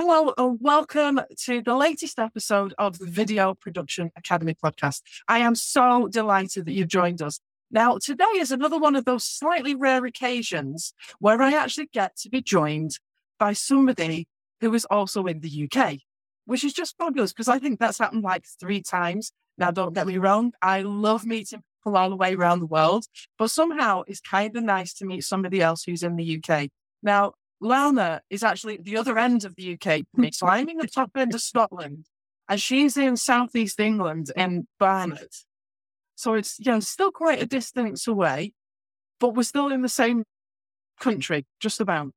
Hello and welcome to the latest episode of the Video Production Academy podcast. I am so delighted that you've joined us. Now, today is another one of those slightly rare occasions where I actually get to be joined by somebody who is also in the UK, which is just fabulous because I think that's happened like three times. Now, don't get me wrong, I love meeting people all the way around the world, but somehow it's kind of nice to meet somebody else who's in the UK. Now, Lanna is actually at the other end of the UK So I'm in the top end of Scotland and she's in southeast England in Barnet. So it's you know still quite a distance away, but we're still in the same country, just about.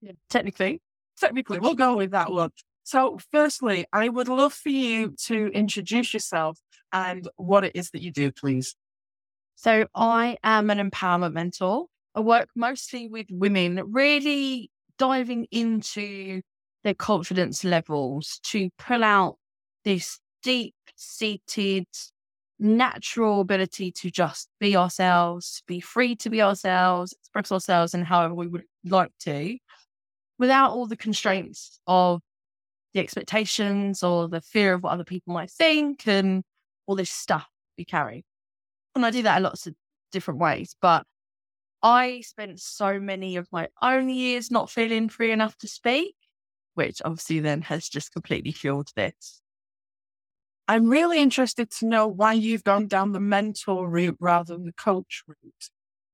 Yeah, technically. Technically, we'll go with that one. So, firstly, I would love for you to introduce yourself and what it is that you do, please. So, I am an empowerment mentor. I work mostly with women, really diving into their confidence levels to pull out this deep seated natural ability to just be ourselves, be free to be ourselves, express ourselves in however we would like to, without all the constraints of the expectations or the fear of what other people might think and all this stuff we carry. And I do that in lots of different ways, but I spent so many of my own years not feeling free enough to speak, which obviously then has just completely fueled this. I'm really interested to know why you've gone down the mentor route rather than the coach route,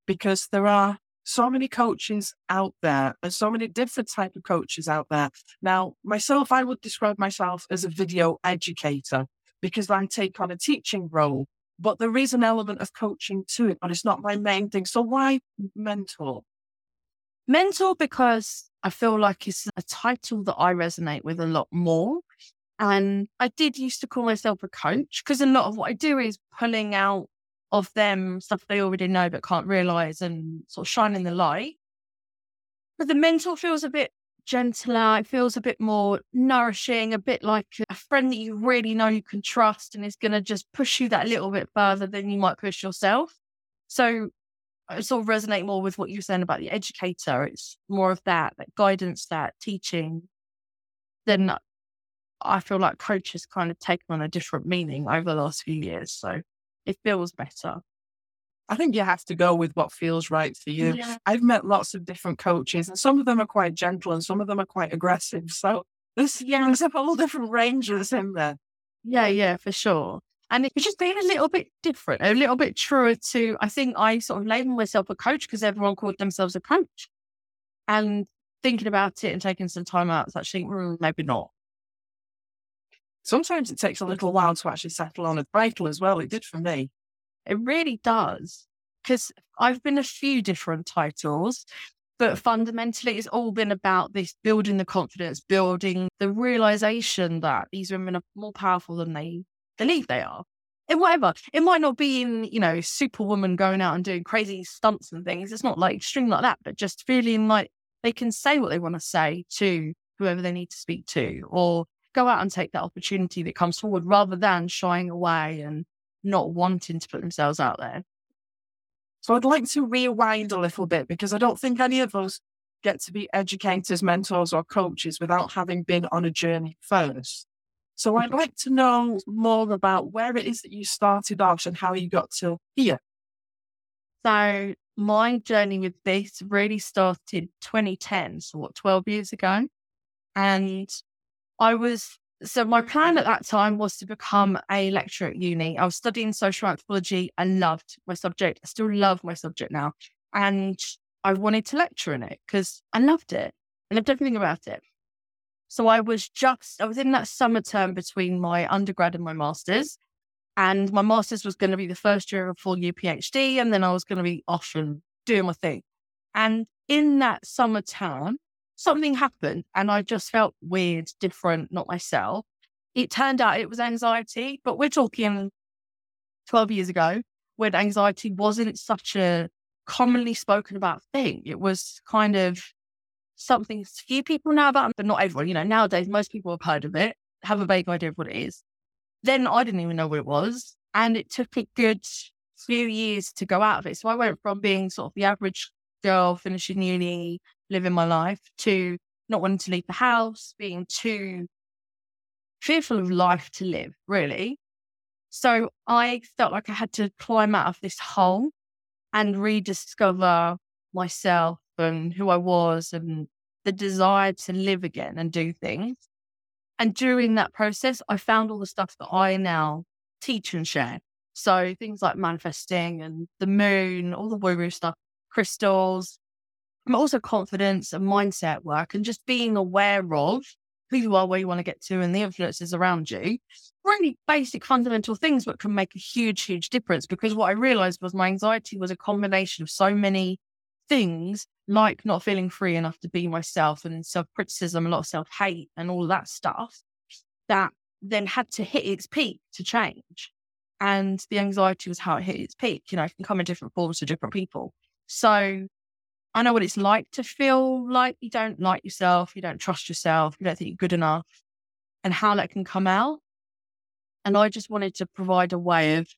because there are so many coaches out there and so many different type of coaches out there. Now, myself, I would describe myself as a video educator because I take on a teaching role but there is an element of coaching to it, but it's not my main thing. So why mentor? Mentor because I feel like it's a title that I resonate with a lot more. And I did used to call myself a coach because a lot of what I do is pulling out of them stuff they already know but can't realize and sort of shining the light. But the mentor feels a bit gentler. It feels a bit more nourishing, a bit like a friend that you really know you can trust and is going to just push you that little bit further than you might push yourself. So I sort of resonate more with what you're saying about the educator. It's more of that, that guidance, that teaching. Then I feel like coach has kind of taken on a different meaning over the last few years. So it feels better. I think you have to go with what feels right for you. Yeah. I've met lots of different coaches, and some of them are quite gentle and some of them are quite aggressive. So there's, yeah, there's a whole different ranges in there. Yeah, yeah, for sure. And it's just being a little bit different, a little bit truer to, I think I sort of label myself a coach because everyone called themselves a coach. And thinking about it and taking some time out, it's actually mm, maybe not. Sometimes it takes a little while to actually settle on a title as well. It did for me. It really does. Because I've been a few different titles, but fundamentally it's all been about this building the confidence, building the realization that these women are more powerful than they believe they are. And whatever. It might not be in, you know, superwoman going out and doing crazy stunts and things. It's not like extreme like that, but just feeling like they can say what they want to say to whoever they need to speak to or go out and take that opportunity that comes forward rather than shying away and not wanting to put themselves out there. So I'd like to rewind a little bit because I don't think any of us get to be educators, mentors, or coaches without having been on a journey first. So I'd mm-hmm. like to know more about where it is that you started off and how you got to here. So my journey with this really started 2010, so what, 12 years ago. And I was so my plan at mm-hmm. that time was to become a lecturer at uni. I was studying social anthropology. I loved my subject. I still love my subject now. And I wanted to lecture in it because I loved it. I loved everything about it. So I was just, I was in that summer term between my undergrad and my master's. And my master's was going to be the first year of a full year PhD. And then I was going to be off and doing my thing. And in that summer term, something happened and I just felt weird, different, not myself. It turned out it was anxiety, but we're talking 12 years ago when anxiety wasn't such a commonly spoken about thing. It was kind of something few people know about, but not everyone. You know, nowadays, most people have heard of it, have a vague idea of what it is. Then I didn't even know what it was. And it took a good few years to go out of it. So I went from being sort of the average girl finishing uni, living my life to not wanting to leave the house, being too fearful of life to live, really. So I felt like I had to climb out of this hole and rediscover myself and who I was and the desire to live again and do things. And during that process, I found all the stuff that I now teach and share. So things like manifesting and the moon, all the woo woo stuff, crystals, but also confidence and mindset work and just being aware of who you are, where you want to get to, and the influences around you. Really basic, fundamental things, but can make a huge, huge difference. Because what I realized was my anxiety was a combination of so many things, like not feeling free enough to be myself and self criticism, a lot of self hate, and all that stuff, that then had to hit its peak to change. And the anxiety was how it hit its peak. You know, it can come in different forms to different people. So I know what it's like to feel like you don't like yourself, you don't trust yourself, you don't think you're good enough, and how that can come out. And I just wanted to provide a way of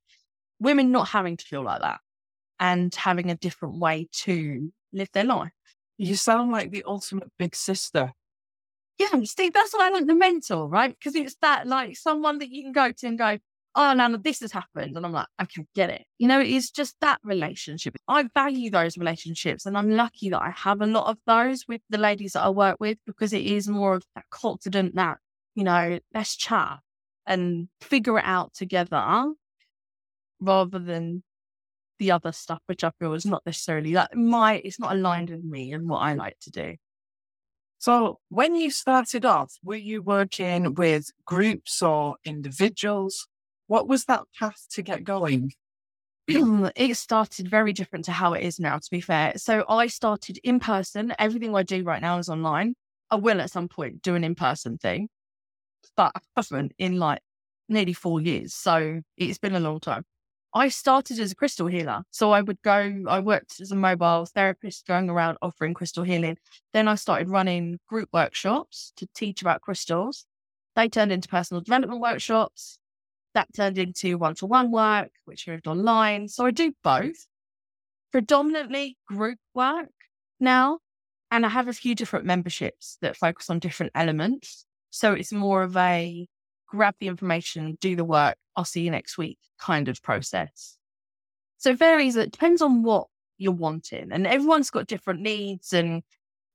women not having to feel like that and having a different way to live their life. You sound like the ultimate big sister. Yeah, Steve, that's why I like the mentor, right? Because it's that like someone that you can go to and go, oh, now this has happened. And I'm like, can get it. You know, it's just that relationship. I value those relationships. And I'm lucky that I have a lot of those with the ladies that I work with because it is more of that confident that, you know, let's chat and figure it out together rather than the other stuff, which I feel is not necessarily that my, it's not aligned with me and what I like to do. So, when you started off, were you working with groups or individuals? What was that path to get going? Mm, it started very different to how it is now, to be fair. So I started in person. Everything I do right now is online. I will at some point do an in person thing, but I haven't in like nearly four years. So it's been a long time. I started as a crystal healer. So I would go, I worked as a mobile therapist going around offering crystal healing. Then I started running group workshops to teach about crystals. They turned into personal development workshops that turned into one to one work, which moved online. So I do both, predominantly group work now. And I have a few different memberships that focus on different elements. So it's more of a grab the information, do the work, I'll see you next week kind of process. So it varies. It depends on what you're wanting. And everyone's got different needs and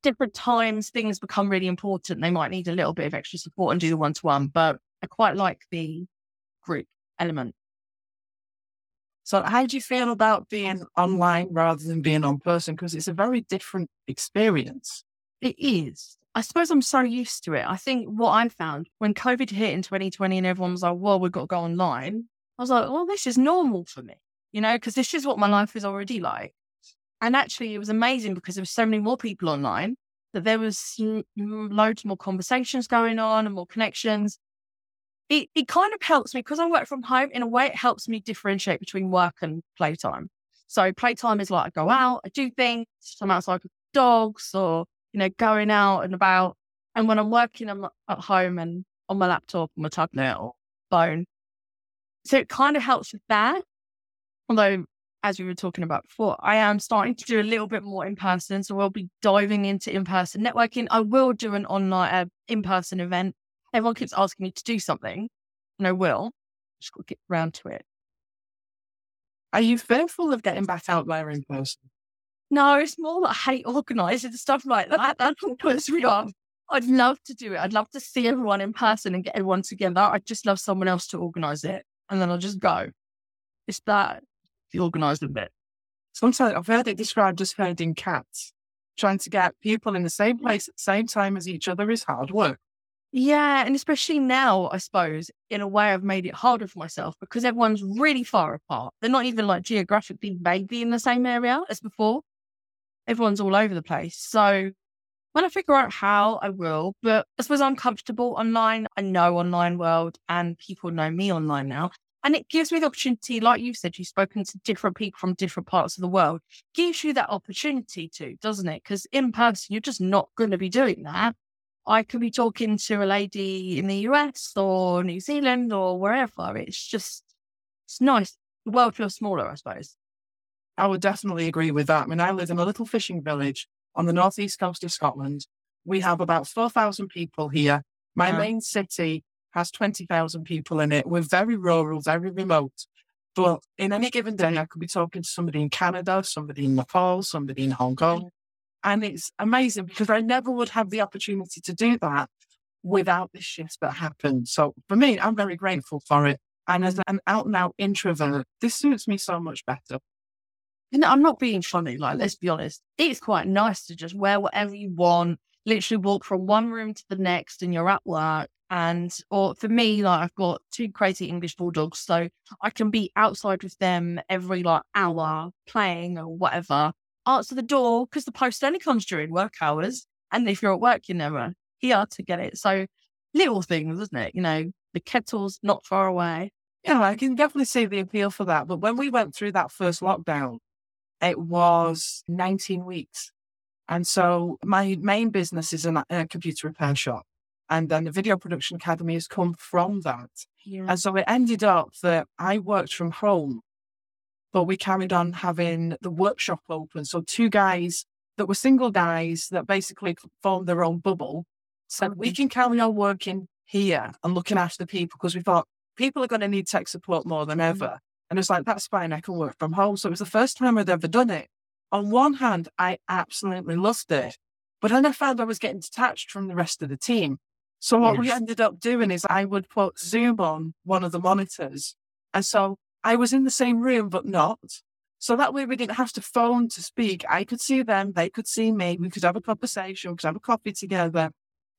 different times things become really important. They might need a little bit of extra support and do the one to one. But I quite like the group element. So, how do you feel about being online rather than being on person? Because it's a very different experience. It is. I suppose I'm so used to it. I think what I found when COVID hit in 2020 and everyone was like, well, we've got to go online, I was like, well, this is normal for me, you know, because this is what my life is already like. And actually, it was amazing because there were so many more people online that there was mm, loads more conversations going on and more connections it, it kind of helps me because I work from home in a way, it helps me differentiate between work and playtime. So playtime is like I go out, I do things, I'm outside with dogs or, you know, going out and about. And when I'm working, I'm at home and on my laptop, on my tablet or phone. So it kind of helps with that. Although, as we were talking about before, I am starting to do a little bit more in person. So we'll be diving into in person networking. I will do an online, uh, in person event everyone keeps asking me to do something, and I will. Just got to get around to it. Are you fearful of getting back out there in person? No, it's more that I hate organising stuff like that. That's what puts me off. I'd love to do it. I'd love to see everyone in person and get everyone together. I'd just love someone else to organise it, and then I'll just go. It's that the organising bit. Sometimes I've heard it described as herding cats. Trying to get people in the same place at the same time as each other is hard work. Yeah, and especially now, I suppose, in a way, I've made it harder for myself because everyone's really far apart. They're not even like geographically maybe in the same area as before. Everyone's all over the place. So when I figure out how, I will. But I suppose I'm comfortable online. I know online world and people know me online now. And it gives me the opportunity, like you said, you've spoken to different people from different parts of the world, gives you that opportunity to, doesn't it? Because in person, you're just not going to be doing that. I could be talking to a lady in the US or New Zealand or wherever. It's just, it's nice. The world feels smaller, I suppose. I would definitely agree with that. I mean, I live in a little fishing village on the northeast coast of Scotland. We have about 4,000 people here. My Yeah. main city has 20,000 people in it. We're very rural, very remote. But in any given day, I could be talking to somebody in Canada, somebody in Nepal, somebody in Hong Kong. And it's amazing because I never would have the opportunity to do that without this shift that happened. So for me, I'm very grateful for it. And as an out and out introvert, this suits me so much better. And I'm not being funny, like, let's be honest. It's quite nice to just wear whatever you want, literally walk from one room to the next and you're at work. And, or for me, like, I've got two crazy English bulldogs. So I can be outside with them every like hour playing or whatever. Answer the door because the post only comes during work hours. And if you're at work, you're never here to get it. So little things, isn't it? You know, the kettle's not far away. Yeah, I can definitely see the appeal for that. But when we went through that first lockdown, it was 19 weeks. And so my main business is a a computer repair shop. And then the Video Production Academy has come from that. Yeah. And so it ended up that I worked from home, but we carried on having the workshop open. So two guys that were single guys that basically formed their own bubble said, we can carry on working here and looking after people because we thought people are going to need tech support more than mm. ever. And it's like, that's fine. I can work from home. So it was the first time I'd ever done it. On one hand, I absolutely loved it. But then I found I was getting detached from the rest of the team. So what we ended up doing is I would put Zoom on one of the monitors. And so I was in the same room, but not. So that way we didn't have to phone to speak. I could see them, they could see me. We could have a conversation, we could have a coffee together.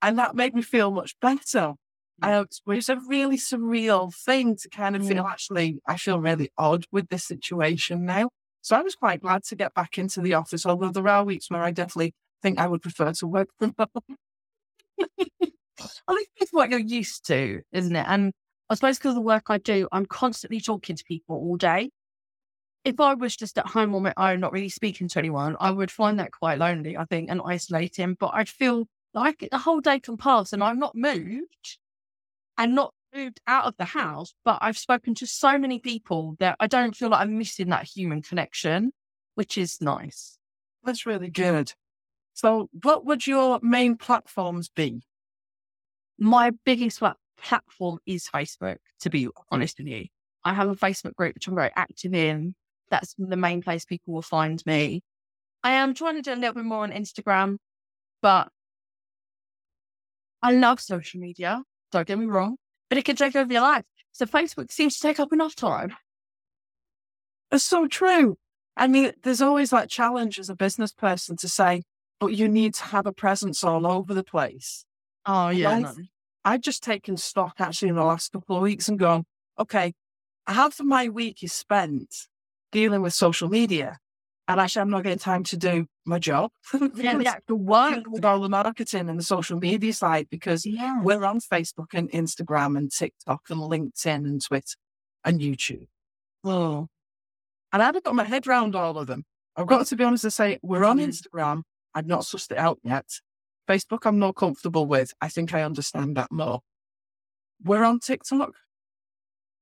And that made me feel much better. Uh, it was a really surreal thing to kind of feel actually, I feel really odd with this situation now. So I was quite glad to get back into the office, although there are weeks where I definitely think I would prefer to work from home. I think it's what you're used to, isn't it? And I suppose because of the work I do, I'm constantly talking to people all day. If I was just at home on my own, not really speaking to anyone, I would find that quite lonely, I think, and isolating. But I'd feel like the whole day can pass and I'm not moved and not moved out of the house, but I've spoken to so many people that I don't feel like I'm missing that human connection, which is nice. That's really good. So, what would your main platforms be? my biggest platform is Facebook, to be honest with you. I have a Facebook group which I'm very active in. That's the main place people will find me. I am trying to do a little bit more on Instagram, but I love social media. Don't get me wrong, but it can take over your life. So Facebook seems to take up enough time. It's so true. I mean, there's always that challenge as a business person to say, but you need to have a presence all over the place. Oh, yeah, no. I've just taken stock actually in the last couple of weeks and gone, okay, half of my week is spent dealing with social media. And actually, I'm not getting time to do my job. Yeah, the actual work. with all the marketing and the social media side because Yeah. we're on Facebook and Instagram and TikTok and LinkedIn and Twitter and YouTube. Oh, And I haven't got my head around all of them. I've got to be honest and say, we're on. Instagram. I've not sussed it out yet. Facebook, I'm not comfortable with. I think I understand that more. We're on TikTok.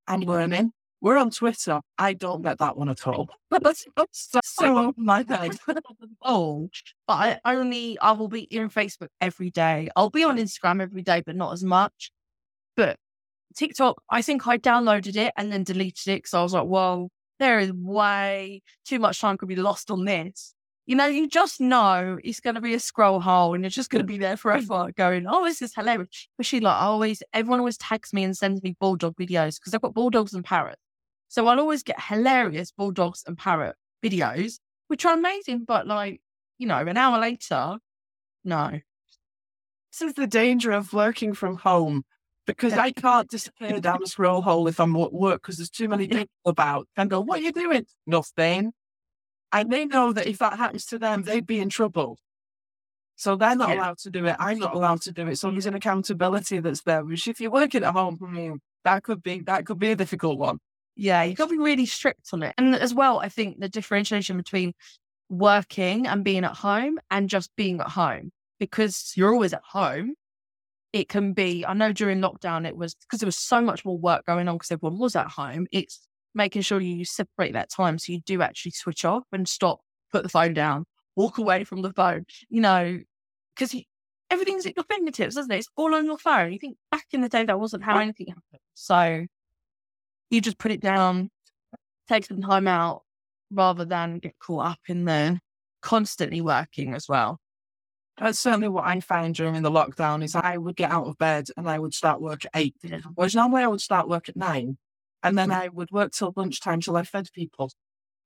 I'm learning. We're on Twitter. I don't get that one at all. But That's so, so over my head. oh, but I only I will be in Facebook every day. I'll be on Instagram every day, but not as much. But TikTok, I think I downloaded it and then deleted it because I was like, well, there is way too much time could be lost on this. You know, you just know it's going to be a scroll hole and it's just going to be there forever going, oh, this is hilarious. Especially like I always, everyone always tags me and sends me bulldog videos because I've got bulldogs and parrots. So I'll always get hilarious bulldogs and parrot videos, which are amazing. But like, you know, an hour later, no. This is the danger of working from home because I can't disappear down a scroll hole if I'm at work because there's too many people about and go, what are you doing? Nothing. And they know that if that happens to them, they'd be in trouble. So they're not Yeah. allowed to do it. I'm not allowed to do it. So there's an accountability that's there. Which if you're working at home, that could be that could be a difficult one. Yeah, you got to be really strict on it. And as well, I think the differentiation between working and being at home and just being at home, because you're always at home, it can be, I know during lockdown, it was because there was so much more work going on because everyone was at home. It's making sure you separate that time so you do actually switch off and stop, put the phone down, walk away from the phone, you know, because everything's at your fingertips, isn't it? It's all on your phone. You think back in the day that wasn't how anything happened. So you just put it down, take some time out rather than get caught up in the constantly working as well. That's certainly what I found during the lockdown is I would get out of bed and I would start work at eight. Whereas normally I would start work at nine. And then I would work till lunchtime till I fed people.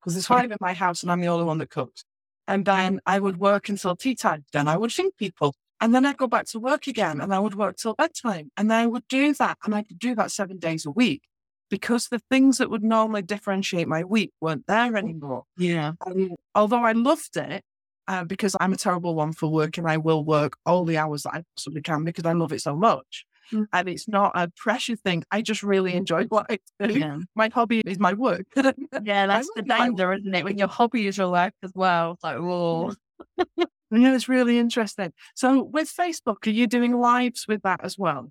Because there's five in my house and I'm the only one that cooks. And then I would work until tea time. Then I would feed people. And then I'd go back to work again and I would work till bedtime. And I would do that. And I could do that seven days a week because the things that would normally differentiate my week weren't there anymore. Yeah. And although I loved it, uh, because I'm a terrible one for work and I will work all the hours that I possibly can because I love it so much. Mm. And it's not a pressure thing. I just really enjoy what I do. Yeah. My hobby is my work. Yeah, that's the my danger, isn't it? When your hobby is your life as well. It's like, oh, yeah, it's really interesting. So with Facebook, are you doing lives with that as well?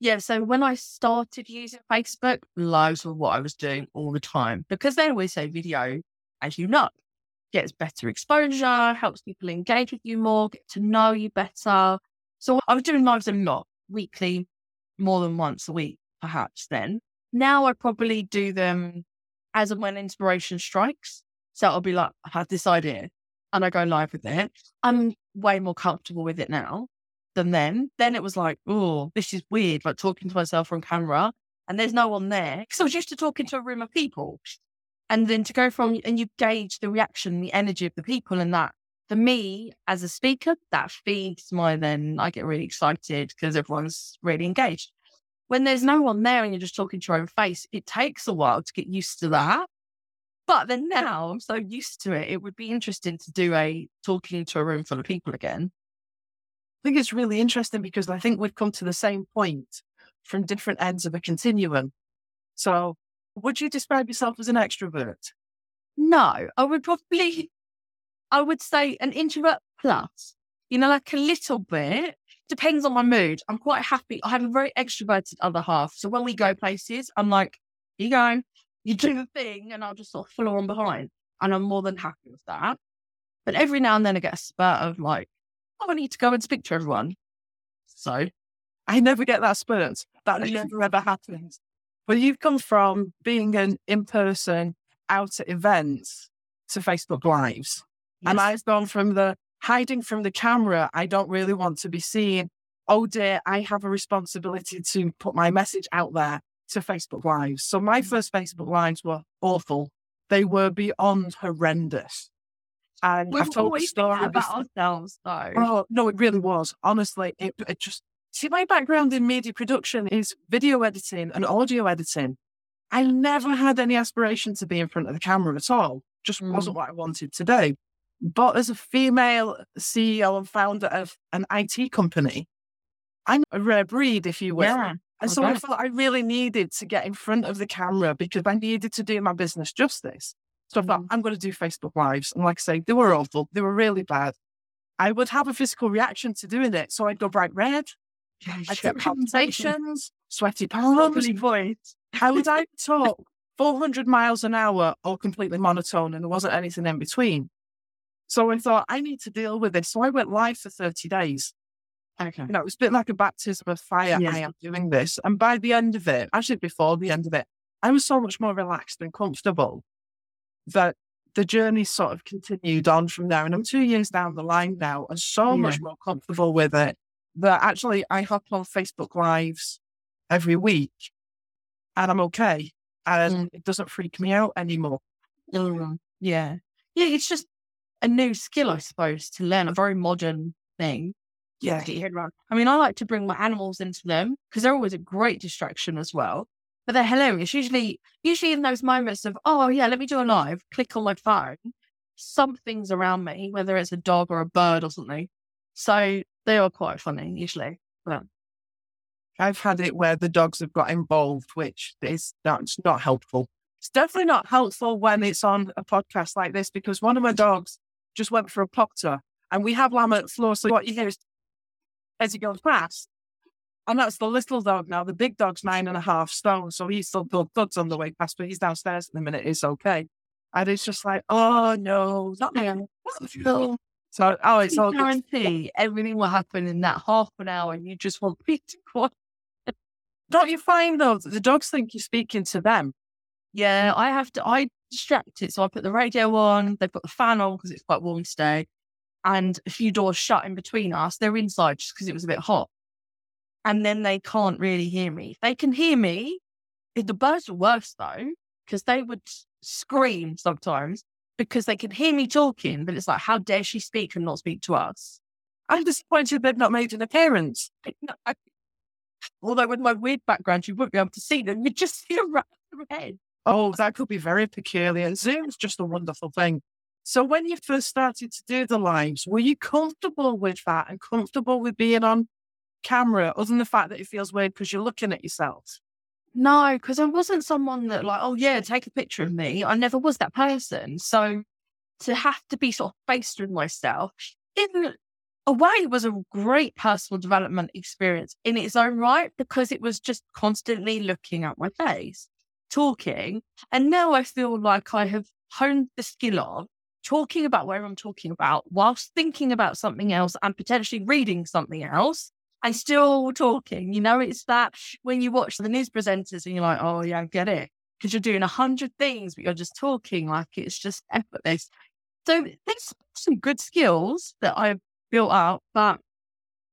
Yeah, so when I started using Facebook, lives were what I was doing all the time because they always say video, as you know, gets better exposure, helps people engage with you more, get to know you better. So I was doing lives a lot, weekly, more than once a week, perhaps then. Now I probably do them as and when inspiration strikes. So I'll be like, I had this idea and I go live with it. I'm way more comfortable with it now than then. Then it was like, oh, this is weird, like talking to myself on camera and there's no one there. Because I was used to talking to a room of people. And then to go from, and you gauge the reaction, the energy of the people and that. For me, as a speaker, that feeds my then, I get really excited because everyone's really engaged. When there's no one there and you're just talking to your own face, it takes a while to get used to that. But then now I'm so used to it, it would be interesting to do a talking to a room full of people again. I think it's really interesting because I think we've come to the same point from different ends of a continuum. So would you describe yourself as an extrovert? No, I would probably, I would say an introvert plus, you know, like a little bit. Depends on my mood. I'm quite happy. I have a very extroverted other half. So when we go places, I'm like, you go, you do the thing, and I'll just sort of follow on behind. And I'm more than happy with that. But every now and then I get a spurt of like, oh, I need to go and speak to everyone. So I never get that spurt. That never ever happens. But you've come from being an in person out at events to Facebook Lives. And. I've gone from the hiding from the camera. I don't really want to be seen. Oh dear, I have a responsibility to put my message out there to Facebook Lives. So my first Facebook Lives were awful. They were beyond horrendous. And We've I've told the story about ourselves, though. Oh, no, it really was. Honestly, it, it just, see, my background in media production is video editing and audio editing. I never had any aspiration to be in front of the camera at all. Just Mm. wasn't what I wanted to do. But as a female CEO and founder of an IT company, I'm a rare breed, if you will. Yeah. And so I okay. felt I really needed to get in front of the camera because I needed to do my business justice. So I thought, Mhm. I'm going to do Facebook Lives. And like I say, they were awful. They were really bad. I would have a physical reaction to doing it. So I'd go bright red. I'd get palpitations, sweaty palms. Voice. I would either talk 400 miles an hour or completely monotone, and there wasn't anything in between. So I thought, I need to deal with this. So I went live for 30 days. Okay. You know, it was a bit like a baptism of fire. Yes. I am doing this. And by the end of it, actually before the end of it, I was so much more relaxed and comfortable that the journey sort of continued on from there. And I'm two years down the line now and so Yeah. much more comfortable with it that actually I hop on Facebook Lives every week and I'm okay. And Mm. it doesn't freak me out anymore. Mm, Yeah. Yeah, it's just a new skill, I suppose, to learn a very modern thing. Yeah. to get your head around. I mean, I like to bring my animals into them because they're always a great distraction as well. But they're hilarious. Usually, usually in those moments of, oh yeah, let me do a live, click on my phone, something's around me, whether it's a dog or a bird or something. So they are quite funny usually. But I've had it where the dogs have got involved, which is that's not helpful. It's definitely not helpful when it's on a podcast like this because one of my dogs just went for a potter and we have lamb at floor. So what you hear is as he goes past. And that's the little dog now. The big dog's nine and a half stone. So he's still got thuds on the way past, but he's downstairs in a minute. It's okay. And it's just like, oh no, not me. So, oh, it's all guarantee everything will happen in that half an hour. And you just want me to quiet. Don't you find though that the dogs think you're speaking to them? Yeah, I have to. I distract it, so I put the radio on. They put the fan on because it's quite warm today, and a few doors shut in between us. They're inside just because it was a bit hot, and then they can't really hear me. They can hear me. The birds are worse though because they would scream sometimes because they can hear me talking, but it's like, how dare she speak and not speak to us? I'm disappointed they've not made an appearance. Although with my weird background, you wouldn't be able to see them. You'd just see a rat head. Oh, that could be very peculiar. Zoom's just a wonderful thing. So when you first started to do the lives, were you comfortable with that and comfortable with being on camera, other than the fact that it feels weird because you're looking at yourself? No, because I wasn't someone that like, oh yeah, take a picture of me. I never was that person. So to have to be sort of faced with myself in a way was a great personal development experience in its own right because it was just constantly looking at my face, talking. And now I feel like I have honed the skill of talking about where I'm talking about whilst thinking about something else and potentially reading something else and still talking. You know, it's that when you watch the news presenters and you're like, oh, yeah, I get it. Because you're doing a hundred things, but you're just talking like it's just effortless. So there's some good skills that I've built up, but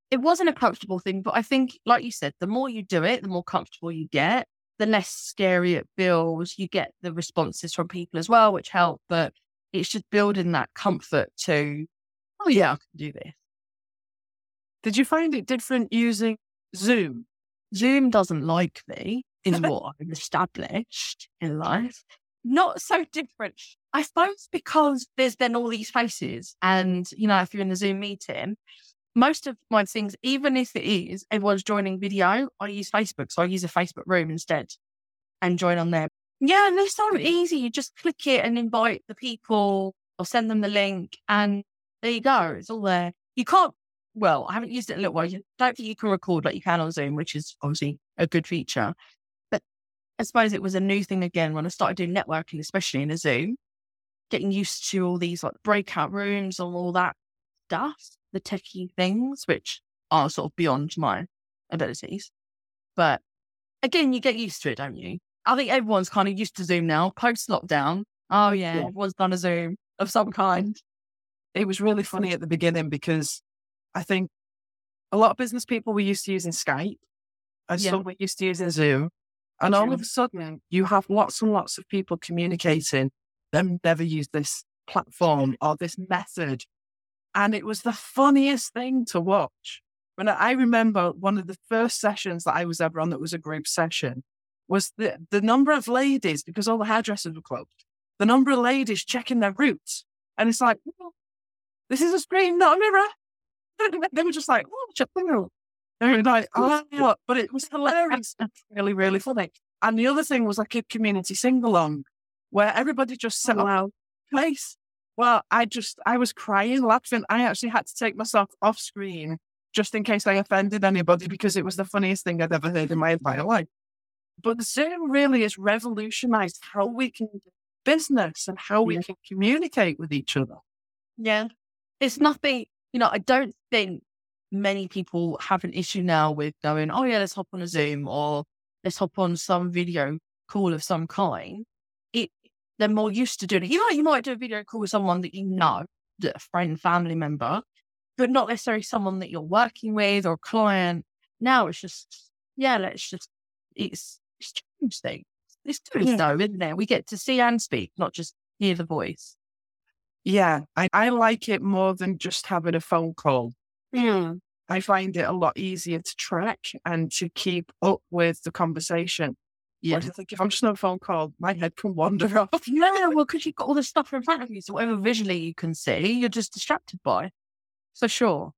it wasn't a comfortable thing. But I think, like you said, the more you do it, the more comfortable you get, the less scary it feels. You get the responses from people as well, which help. But it's just building that comfort to, oh, yeah, I can do this. Did you find it different using Zoom? Zoom doesn't like me, is what I've established in life. Not so different. I suppose because there's then all these faces, and you know, if you're in a Zoom meeting, most of my things, even if it is everyone's joining video, I use Facebook. So I use a Facebook room instead and join on there. Yeah, and they're mm-hmm. so easy. You just click it and invite the people or send them the link, and there you go. It's all there. You can't well, I haven't used it in a little while. I don't think you can record like you can on Zoom, which is obviously a good feature. But I suppose it was a new thing again when I started doing networking, especially in a Zoom, getting used to all these like breakout rooms and all that stuff, the techie things, which are sort of beyond my abilities. But again, you get used to it, don't you? I think everyone's kind of used to Zoom now, post lockdown. Oh, yeah, yeah, everyone's done a Zoom of some kind. It was really funny at the beginning because I think a lot of business people were used to using Skype and yeah. some were used to using Zoom. And all of a sudden, you have lots and lots of people communicating. Them never used this platform or this method. And it was the funniest thing to watch. When I remember one of the first sessions that I was ever on that was a group session was the, the number of ladies, because all the hairdressers were closed, the number of ladies checking their roots. And it's like, this is a screen, not a mirror. they were just like, oh, They were like, oh, but it was hilarious and really, really funny. And the other thing was like a community sing along where everybody just sat wow. place. Well, I just, I was crying, laughing. I actually had to take myself off screen just in case I offended anybody because it was the funniest thing I'd ever heard in my entire life. But Zoom really has revolutionized how we can do business and how we can communicate with each other. Yeah. It's nothing, you know, I don't think many people have an issue now with going, oh, yeah, let's hop on a Zoom or let's hop on some video call of some kind. They're more used to doing it. You know, you might do a video call with someone that you know, a friend, family member, but not necessarily someone that you're working with or a client. Now it's just, yeah, let's just, it's, it's change things. It's good yeah. though, isn't it? We get to see and speak, not just hear the voice. Yeah, I, I like it more than just having a phone call. Yeah. I find it a lot easier to track and to keep up with the conversation. Yeah. I think if I'm just on a phone call, my head can wander off. Yeah, well, because you've got all this stuff in front of you. So whatever visually you can see, you're just distracted by. So sure.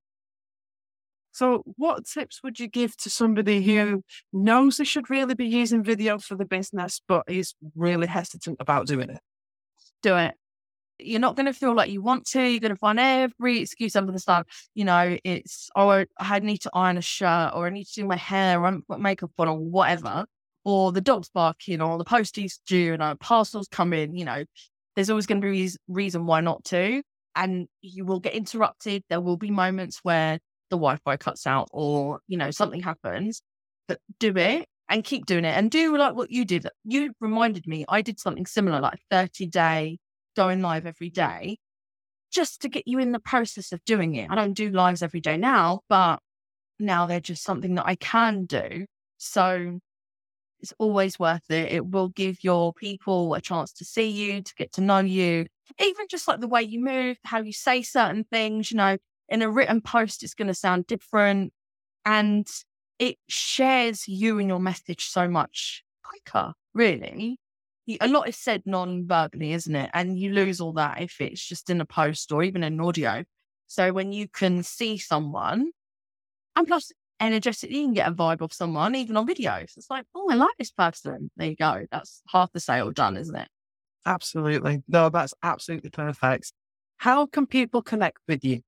So what tips would you give to somebody who knows they should really be using video for the business, but is really hesitant about doing it? Do it you're not going to feel like you want to. You're going to find every excuse under the sun. You know, it's, oh, I need to iron a shirt or I need to do my hair or I put makeup on or whatever. Or the dog's barking or the posties due and our parcels come in. You know, there's always going to be reason why not to. and you will get interrupted. There will be moments where the Wi Fi cuts out or, you know, something happens, but do it and keep doing it and do like what you did. You reminded me, I did something similar, like 30 day going live every day, just to get you in the process of doing it. I don't do lives every day now, but now they're just something that I can do. So it's always worth it. It will give your people a chance to see you, to get to know you, even just like the way you move, how you say certain things, you know, in a written post, it's going to sound different. And it shares you and your message so much quicker, really. A lot is said non verbally, isn't it? And you lose all that if it's just in a post or even an audio. So when you can see someone, and plus energetically, you can get a vibe of someone, even on videos. It's like, oh, I like this person. There you go. That's half the sale done, isn't it? Absolutely. No, that's absolutely perfect. How can people connect with you?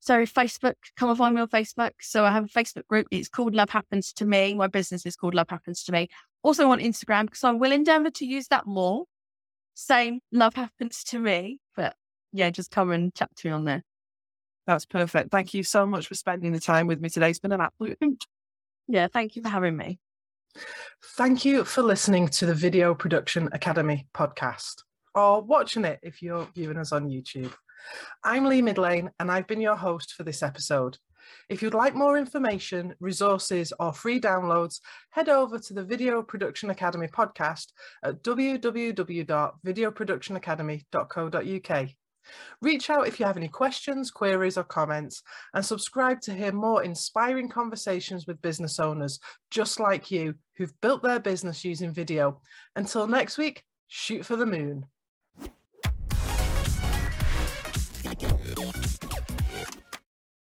So Facebook, come and find me on Facebook. So I have a Facebook group. It's called Love Happens to Me. My business is called Love Happens to Me. Also on Instagram because I will endeavor to use that more. Same, Love Happens to Me. But yeah, just come and chat to me on there. That's perfect. Thank you so much for spending the time with me today. It's been an absolute. Yeah, thank you for having me. Thank you for listening to the Video Production Academy podcast or watching it if you're viewing us on YouTube. I'm Lee Midlane and I've been your host for this episode. If you'd like more information, resources, or free downloads, head over to the Video Production Academy podcast at www.videoproductionacademy.co.uk. Reach out if you have any questions, queries, or comments, and subscribe to hear more inspiring conversations with business owners just like you who've built their business using video. Until next week, shoot for the moon.